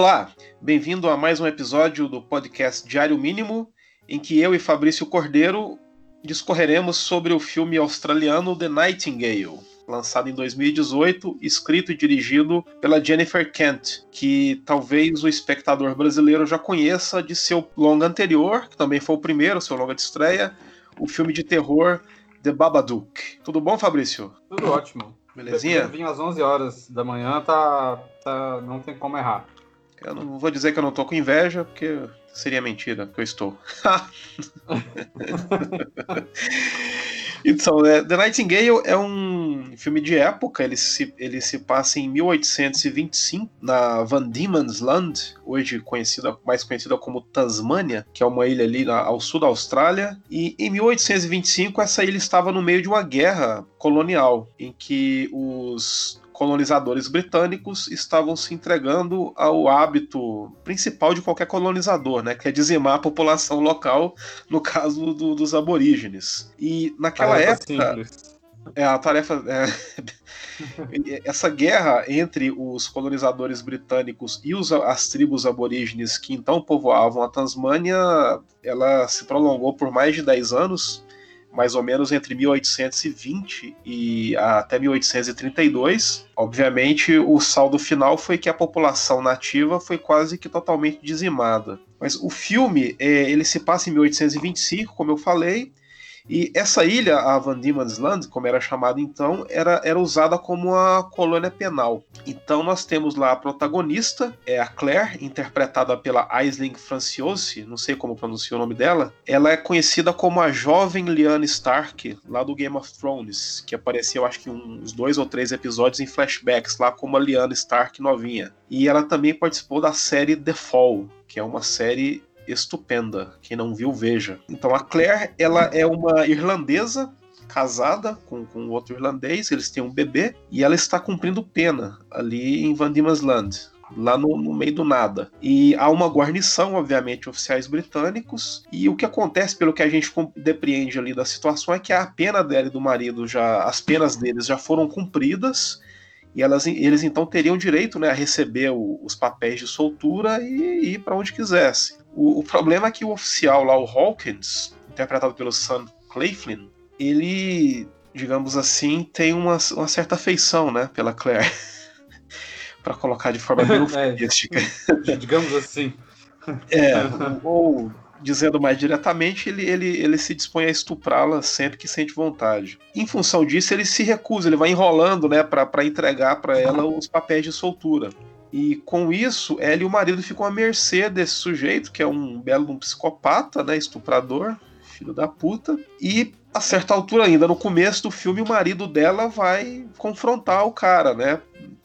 Olá, bem-vindo a mais um episódio do podcast Diário Mínimo, em que eu e Fabrício Cordeiro discorreremos sobre o filme australiano The Nightingale, lançado em 2018, escrito e dirigido pela Jennifer Kent, que talvez o espectador brasileiro já conheça de seu longa anterior, que também foi o primeiro, seu longa de estreia, o filme de terror The Babadook. Tudo bom, Fabrício? Tudo ótimo. Belezinha? Vim às 11 horas da manhã, tá, tá, não tem como errar. Eu não vou dizer que eu não tô com inveja, porque seria mentira que eu estou. então, é, The Nightingale é um filme de época, ele se, ele se passa em 1825, na Van Diemen's Land, hoje conhecida, mais conhecida como Tasmânia, que é uma ilha ali ao sul da Austrália. E em 1825, essa ilha estava no meio de uma guerra colonial, em que os colonizadores britânicos estavam se entregando ao hábito principal de qualquer colonizador, né, que é dizimar a população local, no caso do, dos aborígenes. E naquela tarefa época, simples. é a tarefa é, essa guerra entre os colonizadores britânicos e os, as tribos aborígenes que então povoavam a Tasmânia, ela se prolongou por mais de 10 anos mais ou menos entre 1820 e até 1832. Obviamente, o saldo final foi que a população nativa foi quase que totalmente dizimada. Mas o filme, é, ele se passa em 1825, como eu falei, e essa ilha, a Van Diemen's Land, como era chamada então, era, era usada como uma colônia penal. Então nós temos lá a protagonista, é a Claire, interpretada pela Aisling Franciosi, não sei como pronunciar o nome dela. Ela é conhecida como a jovem Lyanna Stark, lá do Game of Thrones, que apareceu acho que uns dois ou três episódios em flashbacks, lá como a Lyanna Stark novinha. E ela também participou da série The Fall, que é uma série estupenda. Quem não viu, veja. Então a Claire, ela é uma irlandesa casada com, com outro irlandês, eles têm um bebê e ela está cumprindo pena ali em Van Diemen's. Lá no, no, meio do nada. E há uma guarnição, obviamente, oficiais britânicos. E o que acontece, pelo que a gente depreende ali da situação, é que a pena dela e do marido já. As penas deles já foram cumpridas e elas, eles então teriam direito né, a receber o, os papéis de soltura e, ir para onde quisesse. O, o, problema é que o oficial lá, o Hawkins, interpretado pelo Sam Claflin, ele, digamos assim, tem uma, uma certa afeição né, pela Claire. para colocar de forma bem é, digamos assim. É, ou dizendo mais diretamente, ele, ele, ele se dispõe a estuprá-la sempre que sente vontade. Em função disso, ele se recusa, ele vai enrolando né, para entregar para ela os papéis de soltura. E com isso, ela e o marido ficam à mercê desse sujeito, que é um belo um psicopata, né, estuprador, filho da puta. E a certa altura, ainda no começo do filme, o marido dela vai confrontar o cara, né?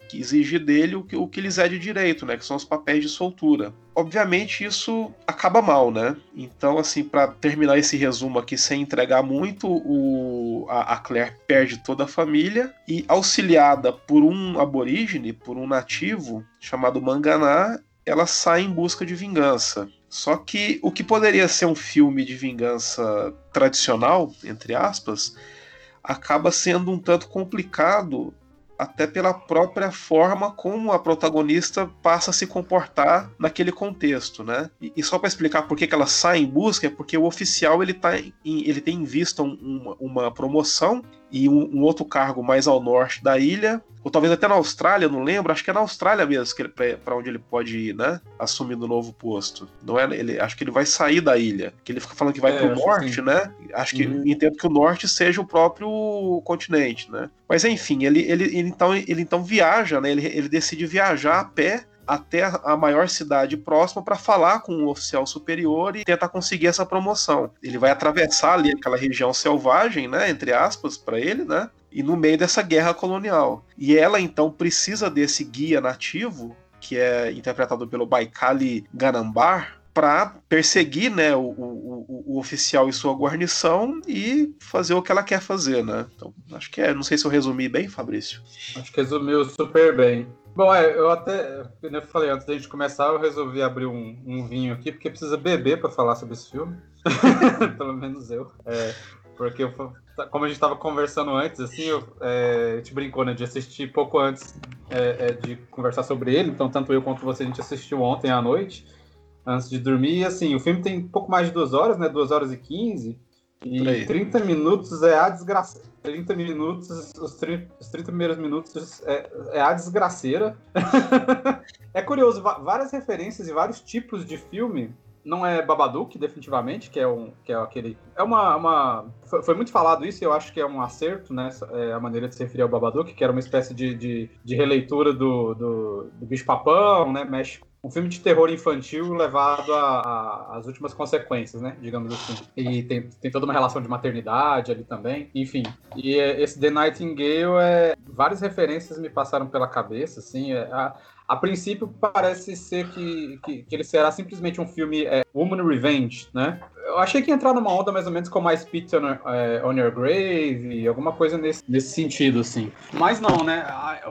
que exige dele o que, o que lhes é de direito, né, que são os papéis de soltura. Obviamente isso acaba mal, né? Então, assim, para terminar esse resumo aqui sem entregar muito, o, a, a, Claire perde toda a família e, auxiliada por um aborígene, por um nativo chamado Manganá, ela sai em busca de vingança. Só que o que poderia ser um filme de vingança tradicional, entre aspas, acaba sendo um tanto complicado até pela própria forma como a protagonista passa a se comportar naquele contexto, né? E, e só para explicar por que, que ela sai em busca, é porque o oficial ele, tá em, ele tem em vista um, uma, uma, promoção e um, um, outro cargo mais ao norte da ilha, ou talvez até na Austrália, não lembro, acho que é na Austrália mesmo para onde ele pode ir, né? Assumindo o novo posto. Não é, ele, acho que ele vai sair da ilha, que ele fica falando que vai é, para o norte, né? Acho que uhum. entendo que o norte seja o próprio continente, né? Mas enfim, ele, ele, ele então ele então viaja, né? Ele, ele decide viajar a pé até a maior cidade próxima para falar com o oficial superior e tentar conseguir essa promoção. Ele vai atravessar ali aquela região selvagem, né, entre aspas, para ele, né? E no meio dessa guerra colonial. E ela então precisa desse guia nativo, que é interpretado pelo Baikali Ganambar, para perseguir né, o, o, o, oficial e sua guarnição e fazer o que ela quer fazer, né? Então, acho que é. Não sei se eu resumi bem, Fabrício. Acho que resumiu super bem. Bom, é, eu até, como eu falei antes da gente começar, eu resolvi abrir um, um vinho aqui, porque precisa beber para falar sobre esse filme. Pelo menos eu. É, porque, eu, como a gente estava conversando antes, assim, eu, é, a gente brincou, né, de assistir pouco antes é, é, de conversar sobre ele, então tanto eu quanto você a gente assistiu ontem à noite, antes de dormir. E assim, o filme tem um pouco mais de duas horas, né? Duas horas e quinze. E 30 minutos é a desgraça. 30 minutos, os 30, os 30 primeiros minutos é, é a desgraceira. é curioso, várias referências e vários tipos de filme não é Babadook, definitivamente, que é um que é aquele é uma, uma foi, foi muito falado isso e eu acho que é um acerto, né, é a maneira de se referir ao Babadook, que era uma espécie de, de, de releitura do, do, do bicho papão, né, mexe um filme de terror infantil levado às últimas consequências, né? Digamos assim. E tem, tem toda uma relação de maternidade ali também. Enfim. E esse The Nightingale é. Várias referências me passaram pela cabeça, assim. É, a, a princípio parece ser que, que, que, ele será simplesmente um filme é, Woman Revenge, né? Eu achei que ia entrar numa onda mais ou menos como I Spit on, é, on Your Grave, alguma coisa nesse, nesse sentido, assim. Mas não, né?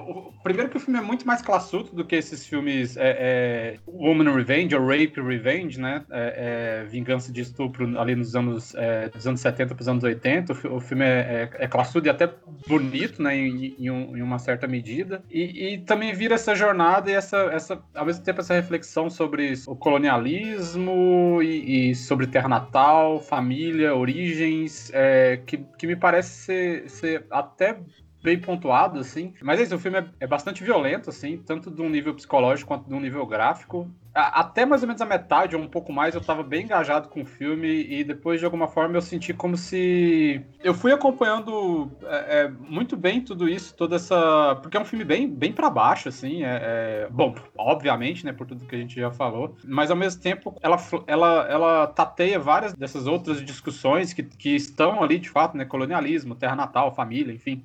O, primeiro que o filme é muito mais classudo do que esses filmes é, é, Woman Revenge ou Rape Revenge, né? É, é vingança de estupro ali nos anos, é, dos anos 70 para os anos 80. O, filme é, é, classudo e até bonito, né? Em, em, um, em uma certa medida. E, e, também vira essa jornada e essa, essa, ao mesmo tempo, essa reflexão sobre o colonialismo e, e sobre terra natal Natal, família, origens, é, que, que me parece ser, ser até bem pontuado, assim. Mas é isso, o filme é, é, bastante violento, assim, tanto de um nível psicológico quanto de um nível gráfico. A, até mais ou menos a metade, ou um pouco mais, eu tava bem engajado com o filme e depois, de alguma forma, eu senti como se... Eu fui acompanhando é, é, muito bem tudo isso, toda essa... Porque é um filme bem, bem para baixo, assim, é, é, Bom, obviamente, né, por tudo que a gente já falou, mas ao mesmo tempo, ela, ela, ela tateia várias dessas outras discussões que, que estão ali, de fato, né, colonialismo, terra natal, família, enfim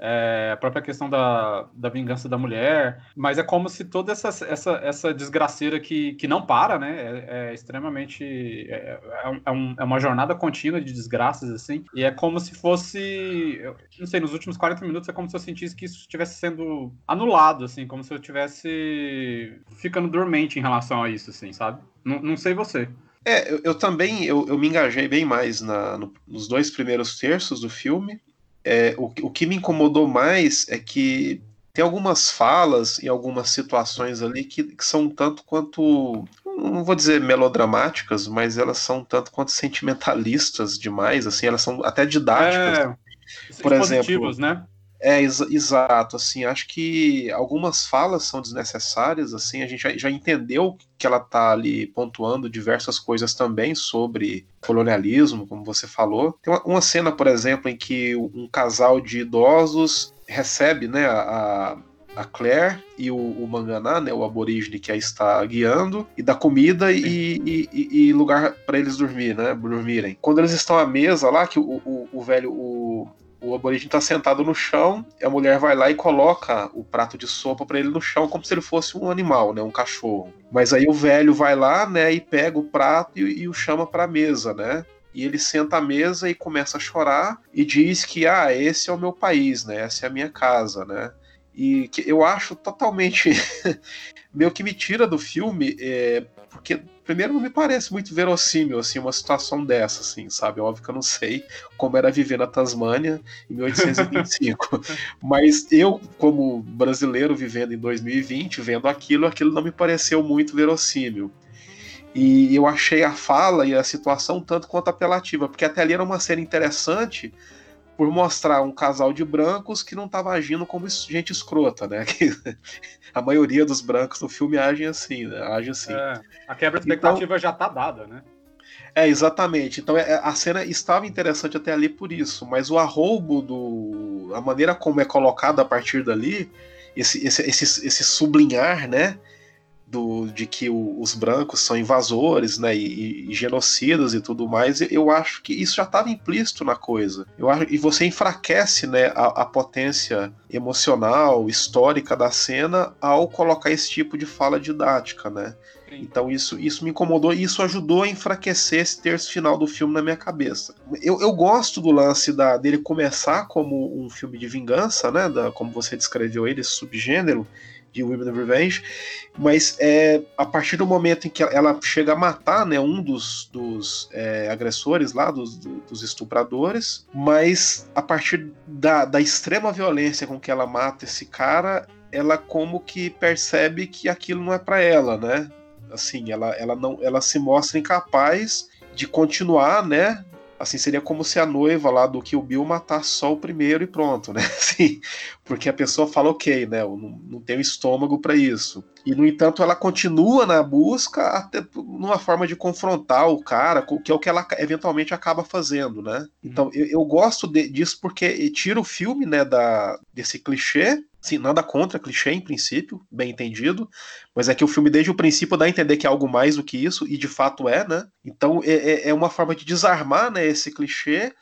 é, a própria questão da, da vingança da mulher, mas é como se toda essa, essa, essa desgraceira que, que não para, né? É, é extremamente. É, é, é, um, é, uma jornada contínua de desgraças, assim, e é como se fosse. Não sei, nos últimos 40 minutos é como se eu sentisse que isso estivesse sendo anulado, assim, como se eu estivesse ficando dormente em relação a isso, assim, sabe? Não, não sei você. É, eu, eu também eu, eu, me engajei bem mais na, no, nos dois primeiros terços do filme é, o, o que me incomodou mais é que tem algumas falas e algumas situações ali que, que, são tanto quanto, não vou dizer melodramáticas, mas elas são tanto quanto sentimentalistas demais, assim, elas são até didáticas. É, Por exemplo, né? É, ex exato, assim, acho que algumas falas são desnecessárias, assim, a gente já, já, entendeu que ela tá ali pontuando diversas coisas também sobre colonialismo, como você falou. Tem uma, uma cena, por exemplo, em que um casal de idosos recebe, né, a, a Claire e o, o Manganá, né, o aborígene que a está guiando, e dá comida e, e, e lugar para eles dormir, né, dormirem. Quando eles estão à mesa lá, que o, o, o velho, o, o aborígene está sentado no chão, a mulher vai lá e coloca o prato de sopa para ele no chão, como se ele fosse um animal, né, um cachorro. Mas aí o velho vai lá, né, e pega o prato e, e o chama para a mesa, né? E ele senta à mesa e começa a chorar e diz que, ah, esse é o meu país, né? Essa é a minha casa, né? E que eu acho totalmente meio que me tira do filme, é, porque primeiro não me parece muito verossímil assim uma situação dessa, assim, sabe? Óbvio que eu não sei como era viver na Tasmânia em 1825, mas eu como brasileiro vivendo em 2020, vendo aquilo, aquilo não me pareceu muito verossímil. E eu achei a fala e a situação tanto quanto apelativa, porque até ali era uma cena interessante por mostrar um casal de brancos que não estava agindo como gente escrota, né? Que a maioria dos brancos no filme agem assim, né? Age assim. É, a quebra de expectativa então, já está dada, né? É, exatamente. Então é, a cena estava interessante até ali por isso, mas o arroubo do. a maneira como é colocado a partir dali, esse, esse, esse, esse sublinhar, né? Do, de que o, os brancos são invasores, né, e, e, genocidas e tudo mais, eu acho que isso já estava implícito na coisa. Eu acho, e você enfraquece, né, a, a, potência emocional, histórica da cena ao colocar esse tipo de fala didática, né. Então isso, isso me incomodou e isso ajudou a enfraquecer esse terço final do filme na minha cabeça. Eu, eu gosto do lance da, dele começar como um filme de vingança, né, da, como você descreveu ele, esse subgênero, de Women Revenge, mas é a partir do momento em que ela chega a matar né, um dos, dos é, agressores lá, dos, dos, estupradores, mas a partir da, da extrema violência com que ela mata esse cara, ela como que percebe que aquilo não é para ela, né? Assim, ela, ela não, ela se mostra incapaz de continuar, né? Assim, seria como se a noiva lá do Kill Bill matasse só o primeiro e pronto, né? Assim, porque a pessoa fala, ok, né? Eu não, não tenho estômago para isso. E, no entanto, ela continua na busca até numa forma de confrontar o cara, que é o que ela eventualmente acaba fazendo, né? Então, eu, eu gosto de, disso porque tira o filme, né, da, desse clichê, Sim, nada contra clichê em princípio, bem entendido, mas é que o filme desde o princípio dá a entender que é algo mais do que isso, e de fato é, né? Então é, é, é uma forma de desarmar né, esse clichê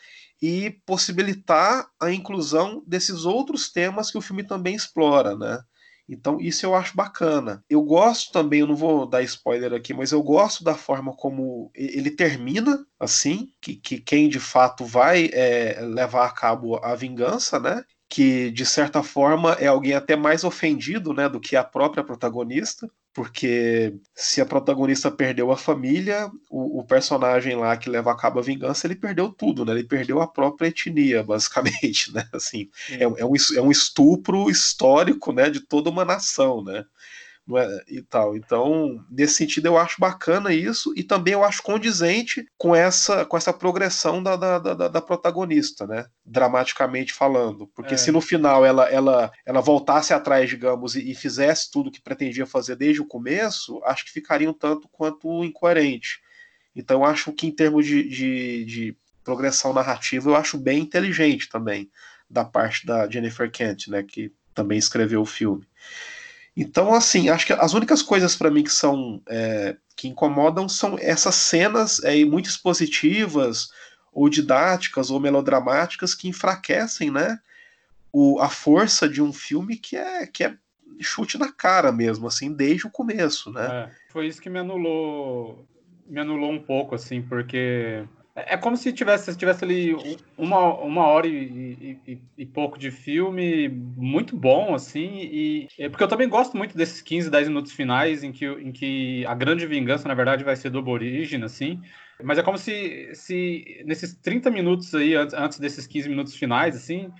e possibilitar a inclusão desses outros temas que o filme também explora, né? Então, isso eu acho bacana. Eu gosto também, eu não vou dar spoiler aqui, mas eu gosto da forma como ele termina, assim, que, que quem de fato vai é, levar a cabo a vingança, né? que de certa forma é alguém até mais ofendido, né, do que a própria protagonista, porque se a protagonista perdeu a família, o, o, personagem lá que leva a cabo a vingança, ele perdeu tudo, né? Ele perdeu a própria etnia, basicamente, né? Assim, é, é, um, é um estupro histórico, né, de toda uma nação, né? É, e tal. Então, nesse sentido, eu acho bacana isso e também eu acho condizente com essa, com essa progressão da, da, da, da protagonista, né? Dramaticamente falando. Porque é. se no final ela, ela, ela voltasse atrás, digamos, e, e fizesse tudo que pretendia fazer desde o começo, acho que ficaria um tanto quanto incoerente. Então, eu acho que em termos de, de, de progressão narrativa, eu acho bem inteligente também da parte da Jennifer Kent, né? Que também escreveu o filme. Então, assim, acho que as únicas coisas para mim que são é, que incomodam são essas cenas é, muito expositivas ou didáticas ou melodramáticas que enfraquecem, né, o, a força de um filme que é que é chute na cara mesmo, assim, desde o começo, né? É, foi isso que me anulou, me anulou um pouco, assim, porque é como se tivesse, tivesse ali uma, uma hora e, e, e, pouco de filme muito bom, assim, e é porque eu também gosto muito desses 15, 10 minutos finais em que, em que a grande vingança, na verdade, vai ser do aborígene, assim, mas é como se, se nesses 30 minutos aí, antes, antes desses 15 minutos finais, assim,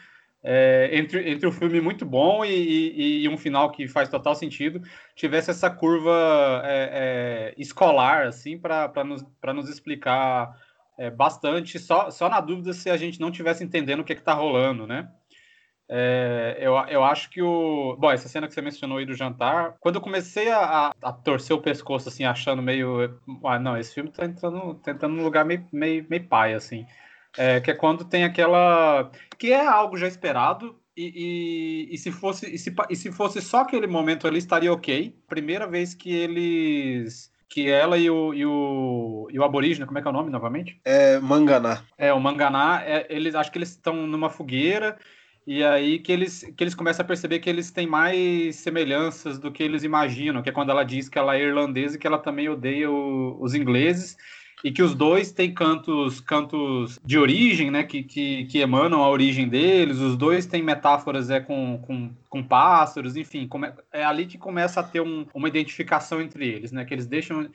é, entre, entre o filme muito bom e, e, e, um final que faz total sentido, tivesse essa curva é, é, escolar, assim, para nos, nos explicar é, bastante, só, só na dúvida se a gente não tivesse entendendo o que está rolando, né? É, eu, eu acho que o. Bom, essa cena que você mencionou aí do jantar, quando eu comecei a, a torcer o pescoço, assim, achando meio. Ah, não, esse filme tá entrando, tá entrando num lugar meio, meio, meio pai, assim. É, que é quando tem aquela. Que é algo já esperado, e, e, e, se fosse, e, se, e se fosse só aquele momento ali, estaria ok. Primeira vez que eles que ela e o, e o, e o aborígene, como é que é o nome novamente? É Manganá. É, o Manganá, é, eles acho que eles estão numa fogueira e aí que eles, que eles começam a perceber que eles têm mais semelhanças do que eles imaginam, que é quando ela diz que ela é irlandesa e que ela também odeia o, os ingleses e que os dois têm cantos cantos de origem, né, que, que, que emanam a origem deles, os dois têm metáforas é, com, com, com pássaros, enfim, é ali que começa a ter um, uma identificação entre eles, né, que eles deixam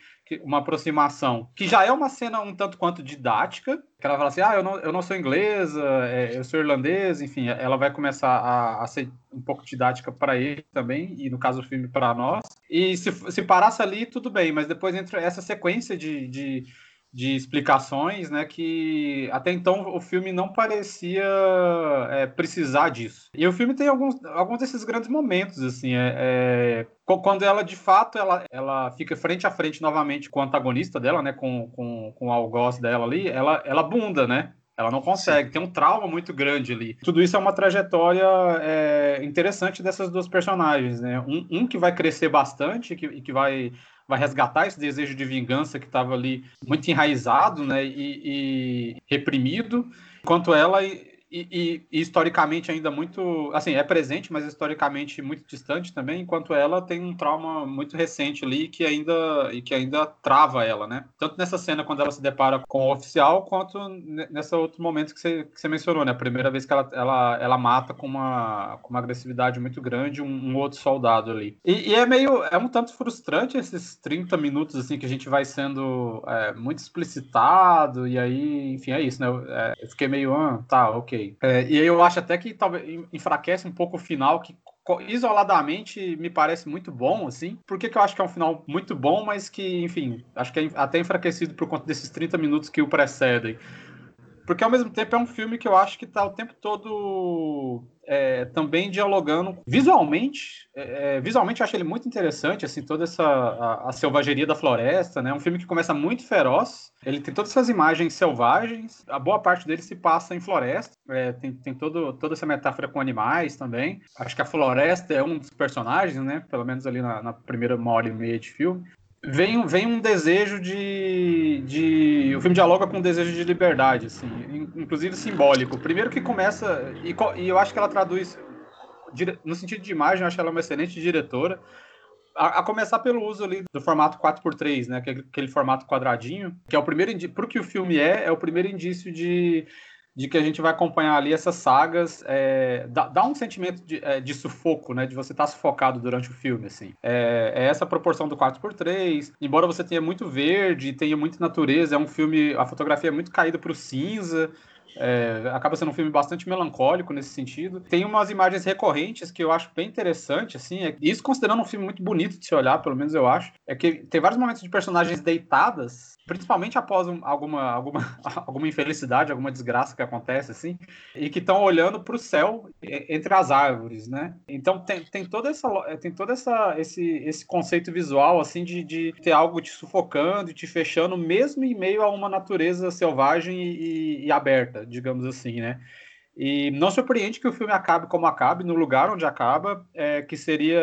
uma aproximação, que já é uma cena um tanto quanto didática, que ela fala assim, ah, eu não, eu não sou inglesa, é, eu sou irlandesa, enfim, ela vai começar a, a ser um pouco didática para ele também, e no caso do filme para nós, e se, se parasse ali, tudo bem, mas depois entra essa sequência de, de de explicações, né, que até então o filme não parecia é, precisar disso. E o filme tem alguns, alguns desses grandes momentos, assim, é, é, quando ela de fato ela, ela fica frente a frente novamente com o antagonista dela, né, com, com, com o algoz dela ali, ela, ela bunda, né? Ela não consegue, tem um trauma muito grande ali. Tudo isso é uma trajetória é, interessante dessas duas personagens, né? Um, um que vai crescer bastante e que, que vai vai resgatar esse desejo de vingança que estava ali muito enraizado né, e, e reprimido, enquanto ela e, e, historicamente ainda muito, assim, é presente, mas historicamente muito distante também, enquanto ela tem um trauma muito recente ali que ainda e que ainda trava ela, né? Tanto nessa cena quando ela se depara com o oficial, quanto nessa outro momento que você, que você mencionou, né? A primeira vez que ela, ela, ela mata com uma, com uma agressividade muito grande um, um outro soldado ali. E, e, é meio, é um tanto frustrante esses 30 minutos, assim, que a gente vai sendo é, muito explicitado, e aí, enfim, é isso, né? É, eu fiquei meio, ah, tá, ok. É, e eu acho até que talvez enfraquece um pouco o final, que isoladamente me parece muito bom, assim. Por que, que eu acho que é um final muito bom, mas que, enfim, acho que é até enfraquecido por conta desses 30 minutos que o precedem? Porque ao mesmo tempo é um filme que eu acho que está o tempo todo é, também dialogando visualmente. É, é, visualmente eu acho ele muito interessante, assim, toda essa a, a, selvageria da floresta, né? Um filme que começa muito feroz. Ele tem todas essas imagens selvagens. A boa parte dele se passa em floresta. É, tem tem todo, toda essa metáfora com animais também. Acho que a floresta é um dos personagens, né? Pelo menos ali na, na primeira uma hora e meia de filme vem, vem um desejo de, de. O filme dialoga com um desejo de liberdade, assim, inclusive simbólico. Primeiro que começa. E, e eu acho que ela traduz. No sentido de imagem, eu acho que ela é uma excelente diretora. A, a, começar pelo uso ali do formato 4x3, né? Aquele, aquele formato quadradinho, que é o primeiro indício. Para o que o filme é, é o primeiro indício de de que a gente vai acompanhar ali essas sagas, é, dá, dá, um sentimento de, é, de, sufoco, né? De você estar tá sufocado durante o filme, assim. É, é, essa proporção do 4x3, embora você tenha muito verde, tenha muita natureza, é um filme, a fotografia é muito caída para o cinza, é, acaba sendo um filme bastante melancólico nesse sentido. Tem umas imagens recorrentes que eu acho bem interessante, assim. É, isso considerando um filme muito bonito de se olhar, pelo menos eu acho. É que tem vários momentos de personagens deitadas, principalmente após um, alguma, alguma, alguma infelicidade, alguma desgraça que acontece, assim, e que estão olhando para o céu entre as árvores, né? Então tem, tem toda essa tem todo essa, esse, esse conceito visual, assim, de, de ter algo te sufocando te fechando, mesmo em meio a uma natureza selvagem e, e aberta digamos assim, né? E não surpreende que o filme acabe como acabe, no lugar onde acaba, é, que seria.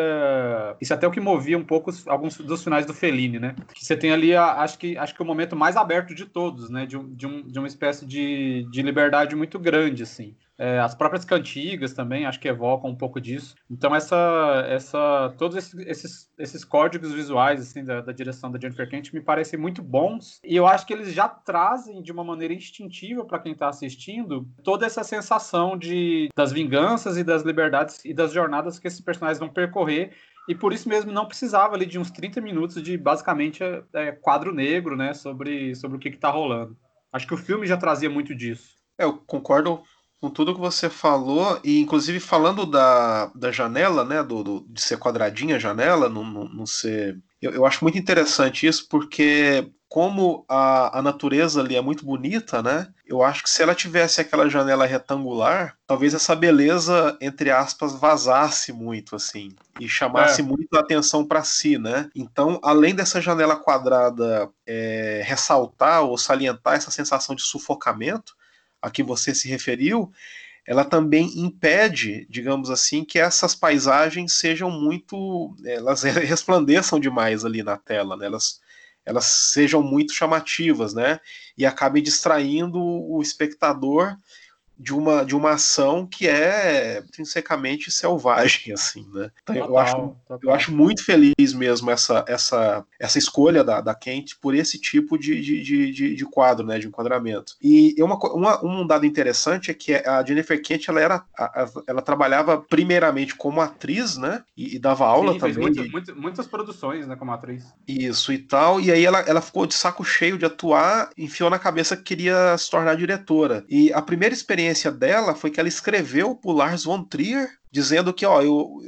Isso até é o que movia um pouco alguns dos finais do Fellini, né? Que você tem ali, a, acho, que, acho que o momento mais aberto de todos, né? De, de, um, de uma espécie de, de liberdade muito grande, assim. É, as próprias cantigas também acho que evocam um pouco disso. Então essa, essa, todos esses, esses, esses códigos visuais assim da, da, direção da Jennifer Kent me parecem muito bons e eu acho que eles já trazem de uma maneira instintiva para quem está assistindo toda essa sensação de das vinganças e das liberdades e das jornadas que esses personagens vão percorrer e por isso mesmo não precisava ali de uns 30 minutos de basicamente é, quadro negro, né, sobre, sobre o que está rolando. Acho que o filme já trazia muito disso. É, eu concordo com tudo que você falou, e inclusive falando da, da janela, né, do, do de ser quadradinha a janela, não, não, não ser... Eu, eu acho muito interessante isso, porque como a, a natureza ali é muito bonita, né, eu acho que se ela tivesse aquela janela retangular, talvez essa beleza, entre aspas, vazasse muito, assim, e chamasse é. muito a atenção para si, né? Então, além dessa janela quadrada é, ressaltar ou salientar essa sensação de sufocamento, a que você se referiu, ela também impede, digamos assim, que essas paisagens sejam muito. elas resplandeçam demais ali na tela, né? elas, elas sejam muito chamativas, né? E acabem distraindo o espectador de uma, de uma ação que é intrinsecamente selvagem, assim, né? Então, total, eu, acho, eu acho muito feliz mesmo essa, essa, essa escolha da, da Kent por esse tipo de, de, de, de quadro, né? De enquadramento. E uma, uma, um dado interessante é que a Jennifer Kent, ela, era, ela trabalhava primeiramente como atriz, né? E, e dava aula Sim, também. Muitas, de... muitas, muitas produções, né? Como atriz. Isso e tal. E aí ela, ela ficou de saco cheio de atuar, enfiou na cabeça que queria se tornar diretora. E a primeira experiência experiência dela foi que ela escreveu pro Lars von Trier, dizendo que, ó, eu,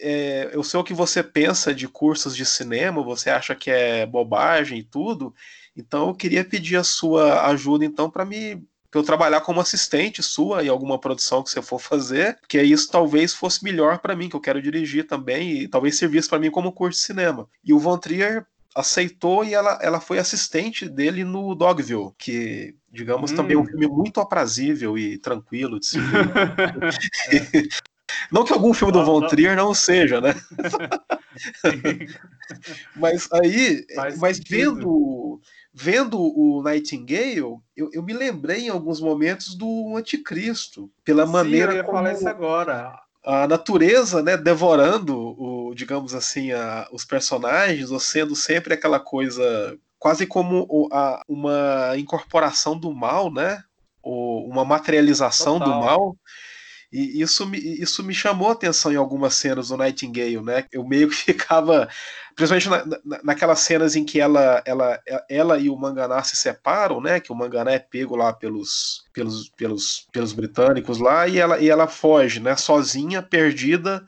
é, eu sei o que você pensa de cursos de cinema, você acha que é bobagem e tudo, então eu queria pedir a sua ajuda, então, para me eu trabalhar como assistente sua em alguma produção que você for fazer, que isso talvez fosse melhor para mim, que eu quero dirigir também e talvez servisse para mim como curso de cinema. E o Von Trier aceitou e ela, ela foi assistente dele no Dogville, que, digamos, hum. também é um hum. filme muito aprazível e tranquilo de se ver. é. Não que algum filme do Von Trier não seja, né? mas aí, Faz mas vendo, vendo o Nightingale, eu, eu me lembrei em alguns momentos do Anticristo, pela Sim, maneira eu ia como falar isso agora a natureza, né, devorando, o, digamos assim, a, os personagens, ou sendo sempre aquela coisa quase como a, uma incorporação do mal, né, ou uma materialização Total. do mal. E isso me, isso me chamou a atenção em algumas cenas do Nightingale, né? Eu meio que ficava principalmente na, na, naquelas cenas em que ela, ela, ela e o Manganá se separam, né? Que o Manganá é pego lá pelos, pelos, pelos, pelos britânicos lá e ela, e ela foge, né? Sozinha, perdida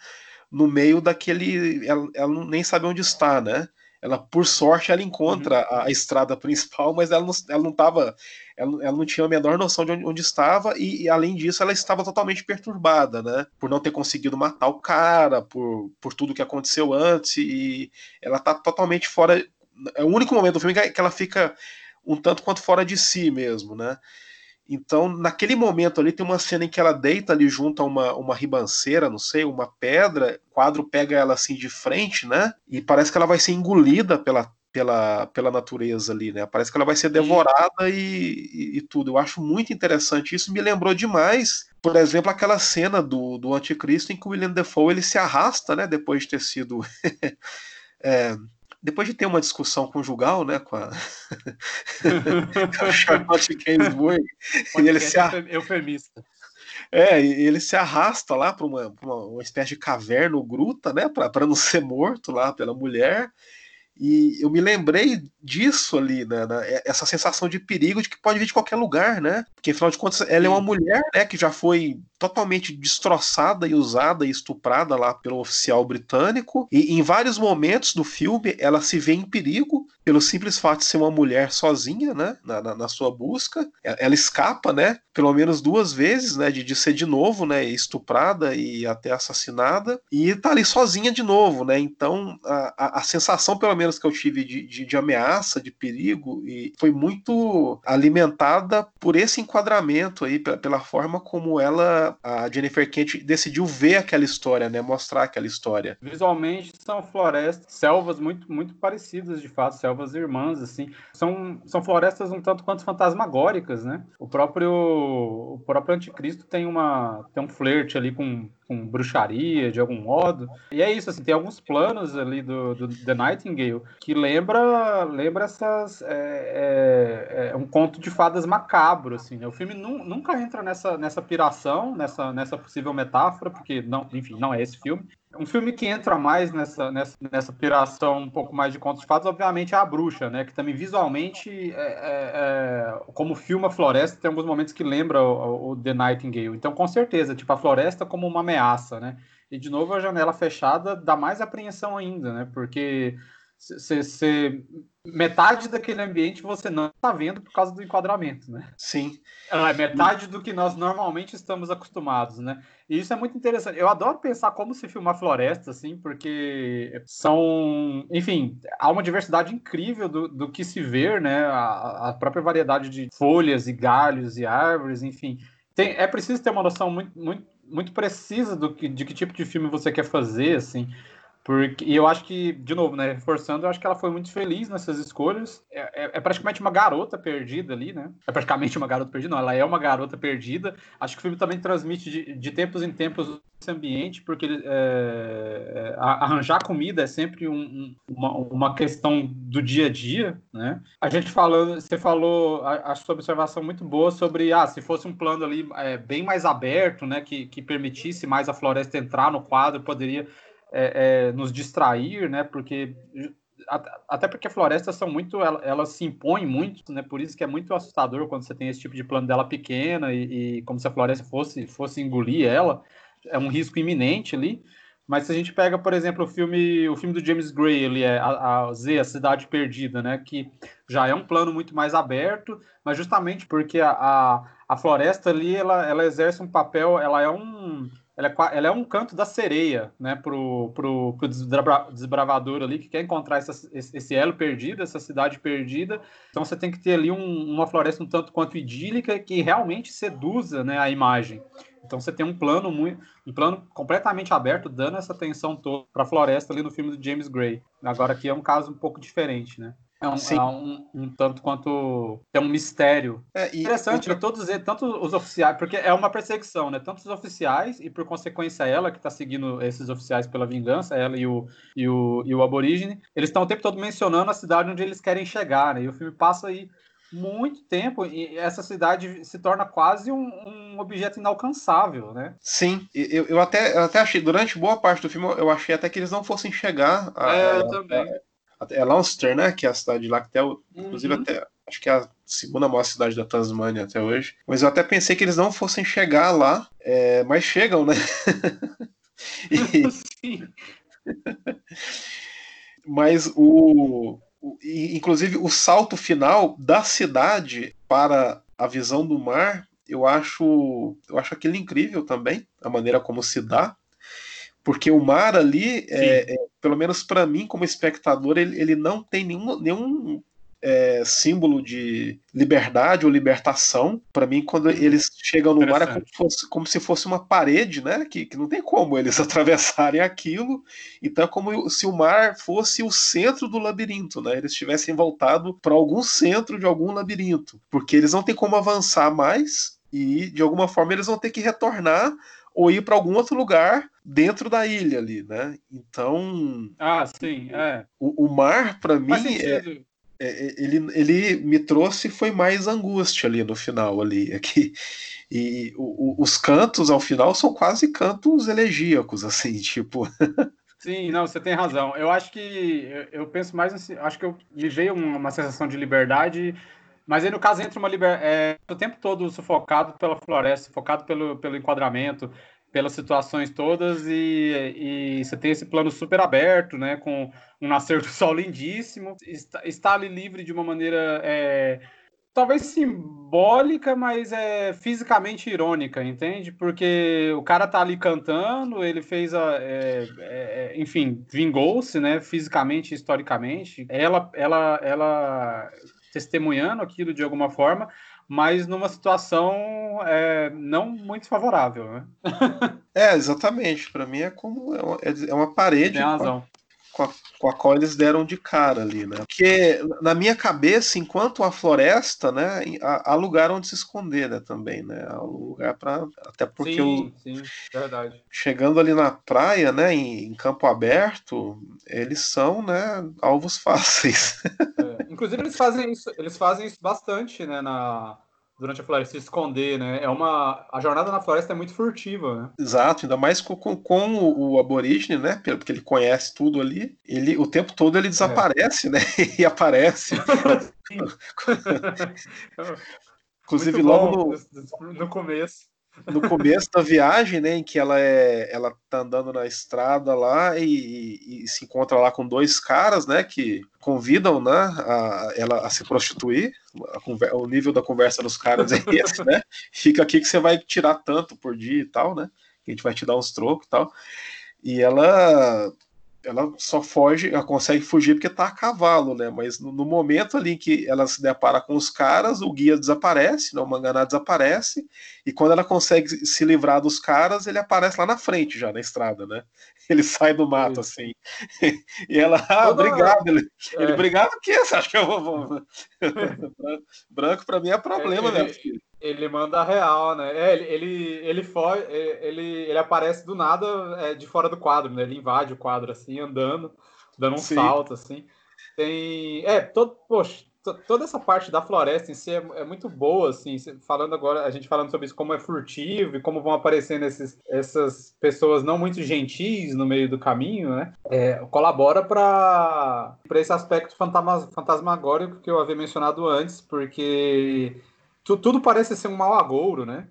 no meio daquele. Ela, ela nem sabe onde está, né? Ela, por sorte, ela encontra uhum. a, a, estrada principal, mas ela não, ela não tava. Ela, ela não tinha a menor noção de onde, onde estava, e, e, além disso, ela estava totalmente perturbada, né? Por não ter conseguido matar o cara, por, por tudo que aconteceu antes, e ela tá totalmente fora. É o único momento do filme que ela fica um tanto quanto fora de si mesmo, né? Então, naquele momento ali, tem uma cena em que ela deita ali junto a uma, uma ribanceira, não sei, uma pedra, o quadro pega ela assim de frente, né? E parece que ela vai ser engolida pela, pela, pela natureza ali, né? Parece que ela vai ser devorada e, e, e, tudo. Eu acho muito interessante. Isso me lembrou demais, por exemplo, aquela cena do, do Anticristo em que o William Defoe ele se arrasta, né? Depois de ter sido. é, depois de ter uma discussão conjugal, né, com a, com a Charlotte Gainsbourg, ele se eufemista. É, ele se arrasta lá para uma, uma, uma, espécie de caverna ou gruta, né, para não ser morto lá pela mulher. E eu me lembrei disso ali, né, né, essa sensação de perigo de que pode vir de qualquer lugar, né? Porque afinal de contas ela é uma mulher, né, que já foi totalmente destroçada e usada e estuprada lá pelo oficial britânico. E em vários momentos do filme ela se vê em perigo pelo simples fato de ser uma mulher sozinha, né, na, na, na sua busca. Ela escapa, né, pelo menos duas vezes, né, de, de ser de novo, né, estuprada e até assassinada. E tá ali sozinha de novo, né? Então a, a, a sensação, pelo menos que eu tive de, de, de ameaça, de perigo, e foi muito alimentada por esse enquadramento aí, pela, forma como ela a Jennifer Kent decidiu ver aquela história, né? Mostrar aquela história. Visualmente são florestas, selvas muito, muito parecidas, de fato, selvas irmãs, assim. São, são florestas um tanto quanto fantasmagóricas, né? O próprio, o próprio Anticristo tem, uma, tem um flerte ali com com bruxaria de algum modo. E é isso, assim, tem alguns planos ali do, do The Nightingale que lembra, lembra essas. É, é, é um conto de fadas macabro, assim, né? O filme nu, nunca entra nessa, nessa piração, nessa, nessa possível metáfora, porque, não, enfim, não é esse filme. Um filme que entra mais nessa, nessa, nessa piração um pouco mais de contos de fadas, obviamente, é A Bruxa, né? Que também visualmente, é, é, é, como filma a floresta, tem alguns momentos que lembra o, o, The Nightingale. Então, com certeza, tipo, a floresta como uma ameaça, né? E, de novo, a janela fechada dá mais apreensão ainda, né? Porque você metade daquele ambiente você não está vendo por causa do enquadramento, né? Sim. É metade do que nós normalmente estamos acostumados, né? E isso é muito interessante. Eu adoro pensar como se filmar floresta, assim, porque são, enfim, há uma diversidade incrível do, do que se ver, né? A, a própria variedade de folhas e galhos e árvores, enfim. Tem, é preciso ter uma noção muito, muito, muito precisa do que, de que tipo de filme você quer fazer, assim. Porque, e eu acho que, de novo, né, reforçando, eu acho que ela foi muito feliz nessas escolhas. É, é, é, praticamente uma garota perdida ali, né? É praticamente uma garota perdida, não, ela é uma garota perdida. Acho que o filme também transmite de, de tempos em tempos esse ambiente, porque é, é arranjar comida é sempre um, uma, uma questão do dia a dia, né? A gente falando, você falou, acho sua observação muito boa sobre, ah, se fosse um plano ali é, bem mais aberto, né, que, que permitisse mais a floresta entrar no quadro, poderia é, é, nos distrair, né? Porque até porque florestas são muito, elas se impõem muito, né? Por isso que é muito assustador quando você tem esse tipo de plano dela pequena e, e como se a floresta fosse fosse engolir ela, é um risco iminente ali. Mas se a gente pega, por exemplo, o filme, o filme do James Gray, ele é a, a Z, a Cidade Perdida, né? Que já é um plano muito mais aberto, mas justamente porque a, a, a floresta ali ela, ela exerce um papel, ela é um ela é, ela é um canto da sereia, né, pro, pro, pro desbravador ali que quer encontrar essa, esse elo perdido, essa cidade perdida. Então você tem que ter ali um, uma floresta um tanto quanto idílica que realmente seduza, né, a imagem. Então você tem um plano muito, um plano completamente aberto, dando essa atenção toda para a floresta ali no filme do James Gray. Agora aqui é um caso um pouco diferente, né? É um, é um, um, tanto quanto é um mistério. É, e, Interessante, outra... todos tanto os oficiais, porque é uma perseguição, né? Tanto os oficiais, e por consequência ela que está seguindo esses oficiais pela vingança, ela e o, e o, e o aborígene, eles estão o tempo todo mencionando a cidade onde eles querem chegar, né? E o filme passa aí muito tempo e essa cidade se torna quase um, um objeto inalcançável, né? Sim, eu, eu, até, eu até achei, durante boa parte do filme, eu achei até que eles não fossem chegar a, é, eu também. A, é Lancaster, né? Que é a cidade lá que até, uhum. inclusive até acho que é a segunda maior cidade da Tasmânia até hoje. Mas eu até pensei que eles não fossem chegar lá, é, mas chegam, né? E... Sim. Mas o, o, inclusive o salto final da cidade para a visão do mar, eu acho, eu acho aquilo incrível também, a maneira como se dá, porque o mar ali, é, é, pelo menos para mim como espectador, ele, ele não tem nenhum, nenhum é, símbolo de liberdade ou libertação. Para mim, quando uhum. eles chegam no mar, é como, fosse, como, se fosse uma parede, né? Que, que não tem como eles atravessarem aquilo. Então é como se o mar fosse o centro do labirinto, né? Eles tivessem voltado para algum centro de algum labirinto. Porque eles não têm como avançar mais e, de alguma forma, eles vão ter que retornar ou ir para algum outro lugar dentro da ilha ali, né? Então. Ah, sim, é. O, o mar, para mim, é, é, é, ele, ele me trouxe foi mais angústia ali no final ali aqui é e o, o, os cantos ao final são quase cantos elegíacos assim tipo sim não você tem razão eu acho que eu, eu penso mais assim, acho que eu me veio uma, uma, sensação de liberdade mas aí no caso entra uma liberdade é, o tempo todo sufocado pela floresta sufocado pelo, pelo enquadramento pelas situações todas e, e você tem esse plano super aberto, né, com um nascer do sol lindíssimo, está, está ali livre de uma maneira é, talvez simbólica, mas é fisicamente irônica, entende? Porque o cara tá ali cantando, ele fez a, é, é, é enfim, vingou-se, né, fisicamente, historicamente. Ela, ela, ela testemunhando aquilo de alguma forma, mas numa situação é, não muito favorável, né? é, exatamente. Para mim é como é uma, é uma parede. Tem razão com a, com a qual eles deram de cara ali, né? Porque na minha cabeça, enquanto a floresta, né, há, há lugar onde se esconder, né, também, né? Há um lugar para até porque sim, sim, verdade. Chegando ali na praia, né, em, em campo aberto, eles são, né, alvos fáceis. É, inclusive eles fazem isso, eles fazem isso bastante, né, na durante a floresta, se esconder, né? É uma a jornada na floresta é muito furtiva, né? Exato, ainda mais com, com, com o, o, aborígene, né? Porque ele conhece tudo ali. Ele o tempo todo ele desaparece, é. né? e aparece. Inclusive logo no, no começo no começo da viagem, né, em que ela é, ela tá andando na estrada lá e, e, se encontra lá com dois caras, né, que convidam, né, a, ela a se prostituir. A, o nível da conversa dos caras é esse, né? Fica aqui que você vai tirar tanto por dia e tal, né? Que a gente vai te dar uns trocos e tal. E ela ela só foge, ela consegue fugir porque tá a cavalo, né? Mas no, no, momento ali que ela se depara com os caras, o guia desaparece, né? o Manganá desaparece, e quando ela consegue se livrar dos caras, ele aparece lá na frente já, na estrada, né? Ele sai do mato, assim. e ela, ah, obrigado. Ele, é. ele, obrigado o quê? Você acha que eu vou... Branco para mim é problema, é, né? Ele manda real, né? É, ele, ele, ele, for, ele, ele aparece do nada é, de fora do quadro, né? Ele invade o quadro, assim, andando, dando um Sim. salto, assim. Tem. É, todo, poxa, toda essa parte da floresta em si é, é, muito boa, assim, falando agora, a gente falando sobre isso, como é furtivo e como vão aparecendo esses, essas pessoas não muito gentis no meio do caminho, né? É, colabora para esse aspecto fantasma, fantasmagórico que eu havia mencionado antes, porque tudo parece ser um mau agouro, né?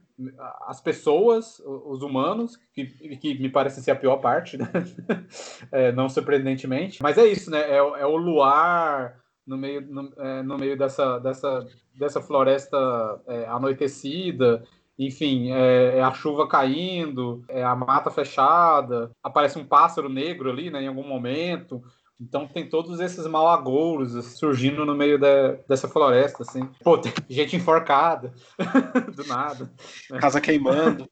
As pessoas, os humanos, que, que me parece ser a pior parte, né? é, não surpreendentemente. Mas é isso, né? É, é o luar no meio, no, é, no, meio dessa, dessa, dessa floresta é, anoitecida. Enfim, é, é, a chuva caindo, é a mata fechada, aparece um pássaro negro ali, né, em algum momento. Então tem todos esses malagouros surgindo no meio de, dessa floresta, assim. Pô, tem gente enforcada, do nada. Né? Casa queimando.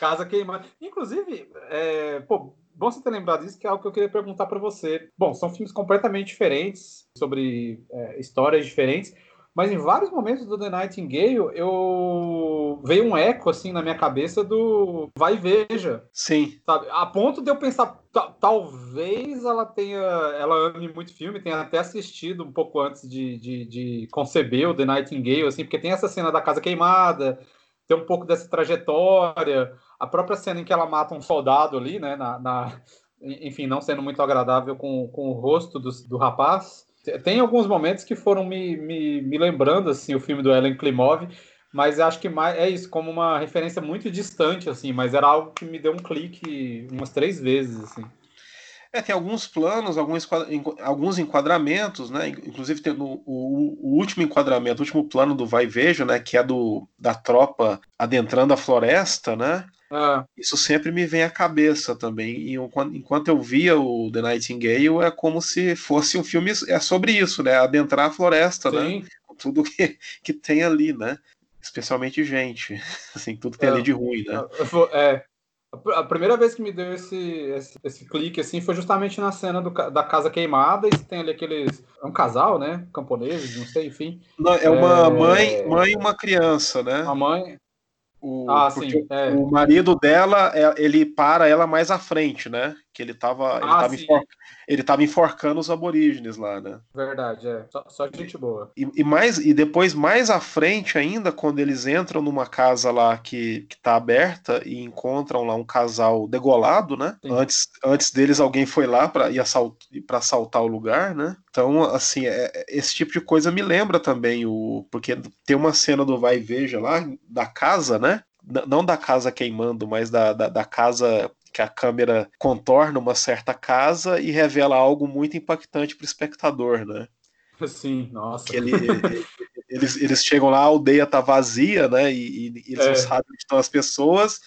Casa queimando. Inclusive, é, pô, bom você ter lembrado disso, que é algo que eu queria perguntar para você. Bom, são filmes completamente diferentes, sobre é, histórias diferentes, mas em vários momentos do The Nightingale eu veio um eco assim na minha cabeça do vai e veja. Sim. Sabe? A ponto de eu pensar talvez ela tenha ela ame muito filme, tenha até assistido um pouco antes de, de, de conceber o The Nightingale assim, porque tem essa cena da casa queimada, tem um pouco dessa trajetória, a própria cena em que ela mata um soldado ali, né, na, na enfim, não sendo muito agradável com, com o rosto do, do rapaz tem alguns momentos que foram me, me, me lembrando assim o filme do Ellen Klimov, mas acho que mais, é isso, como uma referência muito distante, assim, mas era algo que me deu um clique umas três vezes, assim. É, tem alguns planos, alguns, alguns enquadramentos, né? Inclusive tem no, o, o, último enquadramento, o último plano do Vai Veja, né? Que é do da tropa adentrando a floresta, né? Ah. Isso sempre me vem à cabeça também. E enquanto eu via o The Nightingale, é como se fosse um filme é sobre isso, né? Adentrar a floresta, né? Sim. né? Tudo que, que tem ali, né? Especialmente gente, assim, tudo que tem é, ali de ruim, né? É, a primeira vez que me deu esse, esse, esse, clique assim foi justamente na cena do, da casa queimada e tem ali aqueles. É um casal, né? Camponeses, não sei, enfim. Não, é uma é... mãe, mãe e uma criança, né? A mãe. O, ah, sim. É. O marido dela, é, ele para ela mais à frente, né? Que ele tava. Ele, ah, tava enfor... ele tava enforcando os aborígenes lá, né? Verdade, é. Só, só gente boa. E, e, mais, e depois, mais à frente ainda, quando eles entram numa casa lá que, que tá aberta e encontram lá um casal degolado, né? Antes, antes deles, alguém foi lá para assalt... pra assaltar o lugar, né? Então, assim, é, é, esse tipo de coisa me lembra também o. Porque tem uma cena do Vai e Veja lá, da casa, né? não da casa queimando, mas da, da, da, casa que a câmera contorna uma certa casa e revela algo muito impactante para o espectador, né? Sim, nossa. Ele, ele, eles, eles chegam lá, a aldeia tá vazia, né? E, e eles é. não sabem onde estão as pessoas,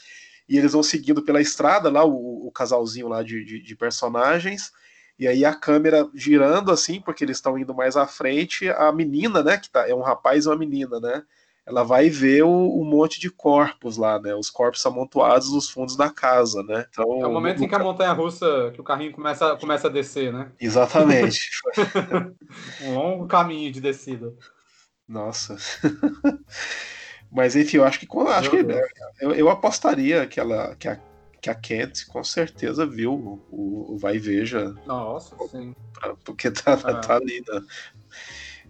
e eles vão seguindo pela estrada lá, o, o casalzinho lá de, de, de, personagens, e aí a câmera girando assim, porque eles estão indo mais à frente, a menina, né? Que tá, é um rapaz e uma menina, né? Ela vai ver o, monte de corpos lá, né? Os corpos amontoados nos fundos da casa, né? Então, é o momento no... em que a montanha russa, que o carrinho começa, começa a descer, né? Exatamente. um longo caminho de descida. Nossa. Mas enfim, eu acho que acho que, eu, eu, apostaria que ela que a, que a Kent com certeza viu o, o Vai e Veja. Nossa, sim. Pra, porque tá, é. tá ali, né?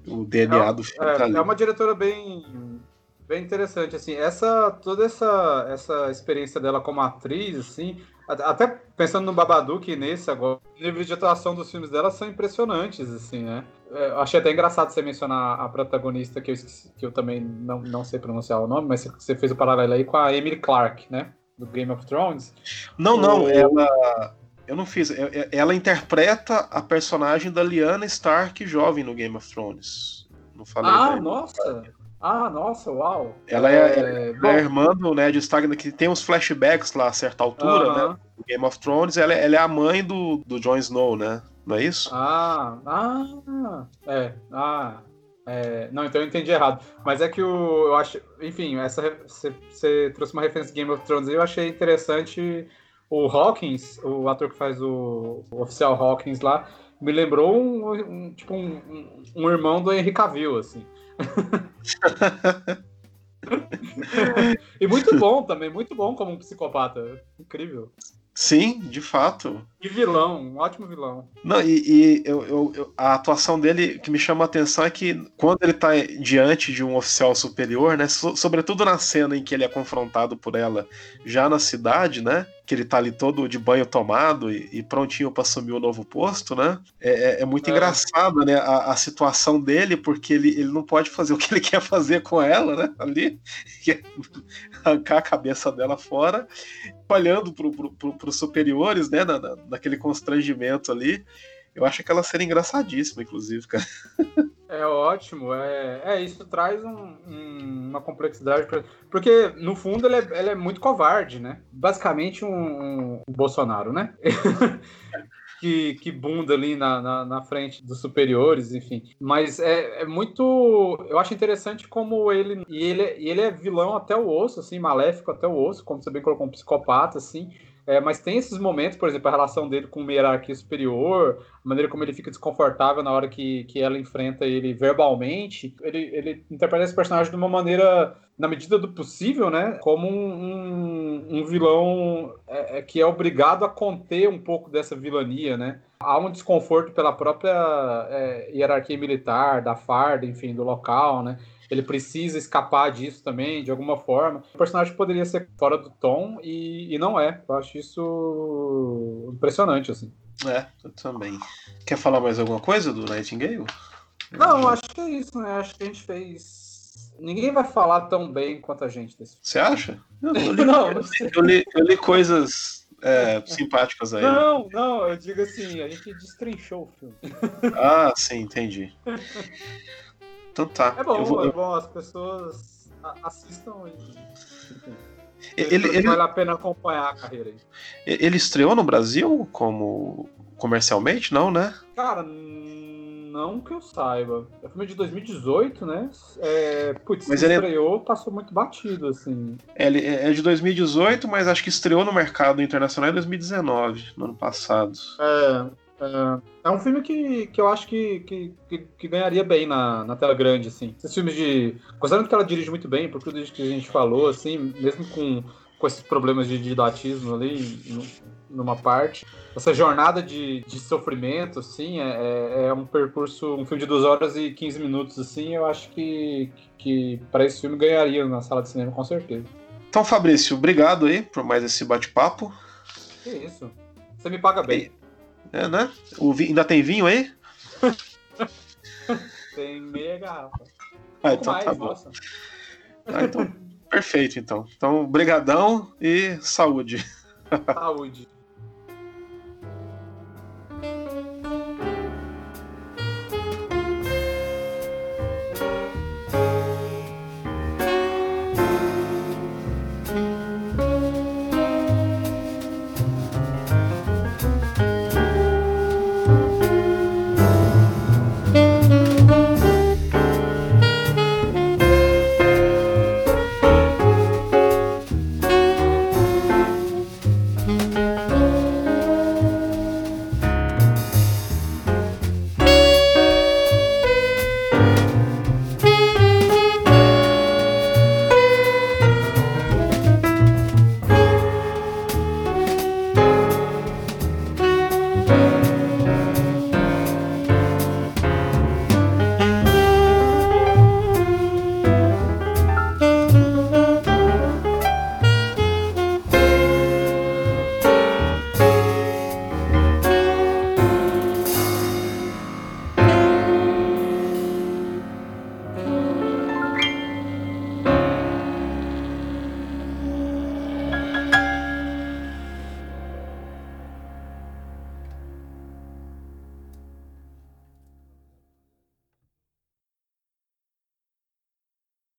O DNA é, do filme. É, tá é uma diretora bem, bem interessante, assim, essa toda essa, essa experiência dela como atriz, assim, até pensando no Babadook e nesse agora, o nível de atuação dos filmes dela são impressionantes, assim, né? É, eu achei até engraçado você mencionar a protagonista, que eu, esqueci, que eu também não, não sei pronunciar o nome, mas você fez o paralelo aí com a Emily Clark, né? Do Game of Thrones. Não, não, ela eu não fiz. Ela interpreta a personagem da Lyanna Stark jovem no Game of Thrones. Não falei. Ah, nossa! Ah, nossa, uau! Ela é, é, é a irmã do Ned Stark, que tem uns flashbacks lá a certa altura, uh -huh. né? No Game of Thrones, ela, é, ela, é a mãe do, do Jon Snow, né? Não é isso? Ah, ah, é, ah, é, não, então eu entendi errado. Mas é que o, eu acho, enfim, essa você trouxe uma referência de Game of Thrones e eu achei interessante o Hawkins, o ator que faz o, o oficial Hawkins lá, me lembrou um, um tipo um, um, irmão do Henry Cavill, assim. e muito bom também, muito bom como um psicopata. Incrível. Sim, de fato. E vilão, um ótimo vilão. Não, e, e eu, eu, eu, a atuação dele que me chama a atenção é que quando ele tá diante de um oficial superior, né? So, sobretudo na cena em que ele é confrontado por ela já na cidade, né? Que ele tá ali todo de banho tomado e, e prontinho para assumir o novo posto, né? É, é, é muito é. engraçado, né? A, a, situação dele, porque ele, ele não pode fazer o que ele quer fazer com ela, né? Ali, arrancar a cabeça dela fora olhando para os superiores, né, na, na, naquele constrangimento ali. Eu acho aquela cena engraçadíssima, inclusive, cara. É ótimo, é, é isso traz um, um, uma complexidade, pra, porque no fundo ele é, ele é, muito covarde, né? Basicamente um, um Bolsonaro, né? que, que bunda ali na, na, na, frente dos superiores, enfim. Mas é, é, muito. Eu acho interessante como ele. E ele, e ele é vilão até o osso, assim, maléfico até o osso, como você bem colocou, um psicopata, assim. É, mas tem esses momentos, por exemplo, a relação dele com uma hierarquia superior, a maneira como ele fica desconfortável na hora que, que ela enfrenta ele verbalmente. Ele, ele interpreta esse personagem de uma maneira, na medida do possível, né? Como um, um, um vilão é, é, que é obrigado a conter um pouco dessa vilania, né? Há um desconforto pela própria é, hierarquia militar, da farda, enfim, do local, né? Ele precisa escapar disso também, de alguma forma. O personagem poderia ser fora do tom e, e não é. Eu acho isso impressionante, assim. É, eu também. Quer falar mais alguma coisa do Nightingale? Não, acho que é isso, né? Acho que a gente fez ninguém vai falar tão bem quanto a gente desse filme. Você acha? Eu, eu li, Não, não sei. eu li- eu li coisas é, simpáticas aí. Não, não, eu digo assim, a gente destrinchou o filme. Ah, sim, entendi. Então tá. É bom, vou- é bom, as pessoas assistam e. ele, ele, Vale a pena acompanhar a carreira aí. ele estreou no Brasil como comercialmente? Não, né? Cara, não que eu saiba. É filme de 2018, né? É, putz, Mas se ele é- estreou, passou muito batido, assim. Ele é de 2018, mas acho que estreou no mercado internacional em 2019, no ano passado. É, é, é um filme que, que eu acho que, que, que, ganharia bem na, na tela grande, assim. Esses filmes de. Considerando que ela dirige muito bem, por tudo isso que a gente falou, assim, mesmo com, com esses problemas de didatismo ali, no- numa parte. Essa jornada de, de sofrimento, assim, é, é- é um percurso, um filme de 2 horas e 15 minutos, assim, eu acho que, que para esse filme ganharia na sala de cinema, com certeza. Então, Fabrício, obrigado aí por mais esse bate-papo. Que isso. Você me paga bem. É, né? O vi- Ainda tem vinho aí? Tem meia garrafa. Ah, então mais, tá bom. nossa. Ah, então, perfeito, então. Então, brigadão e saúde. Saúde.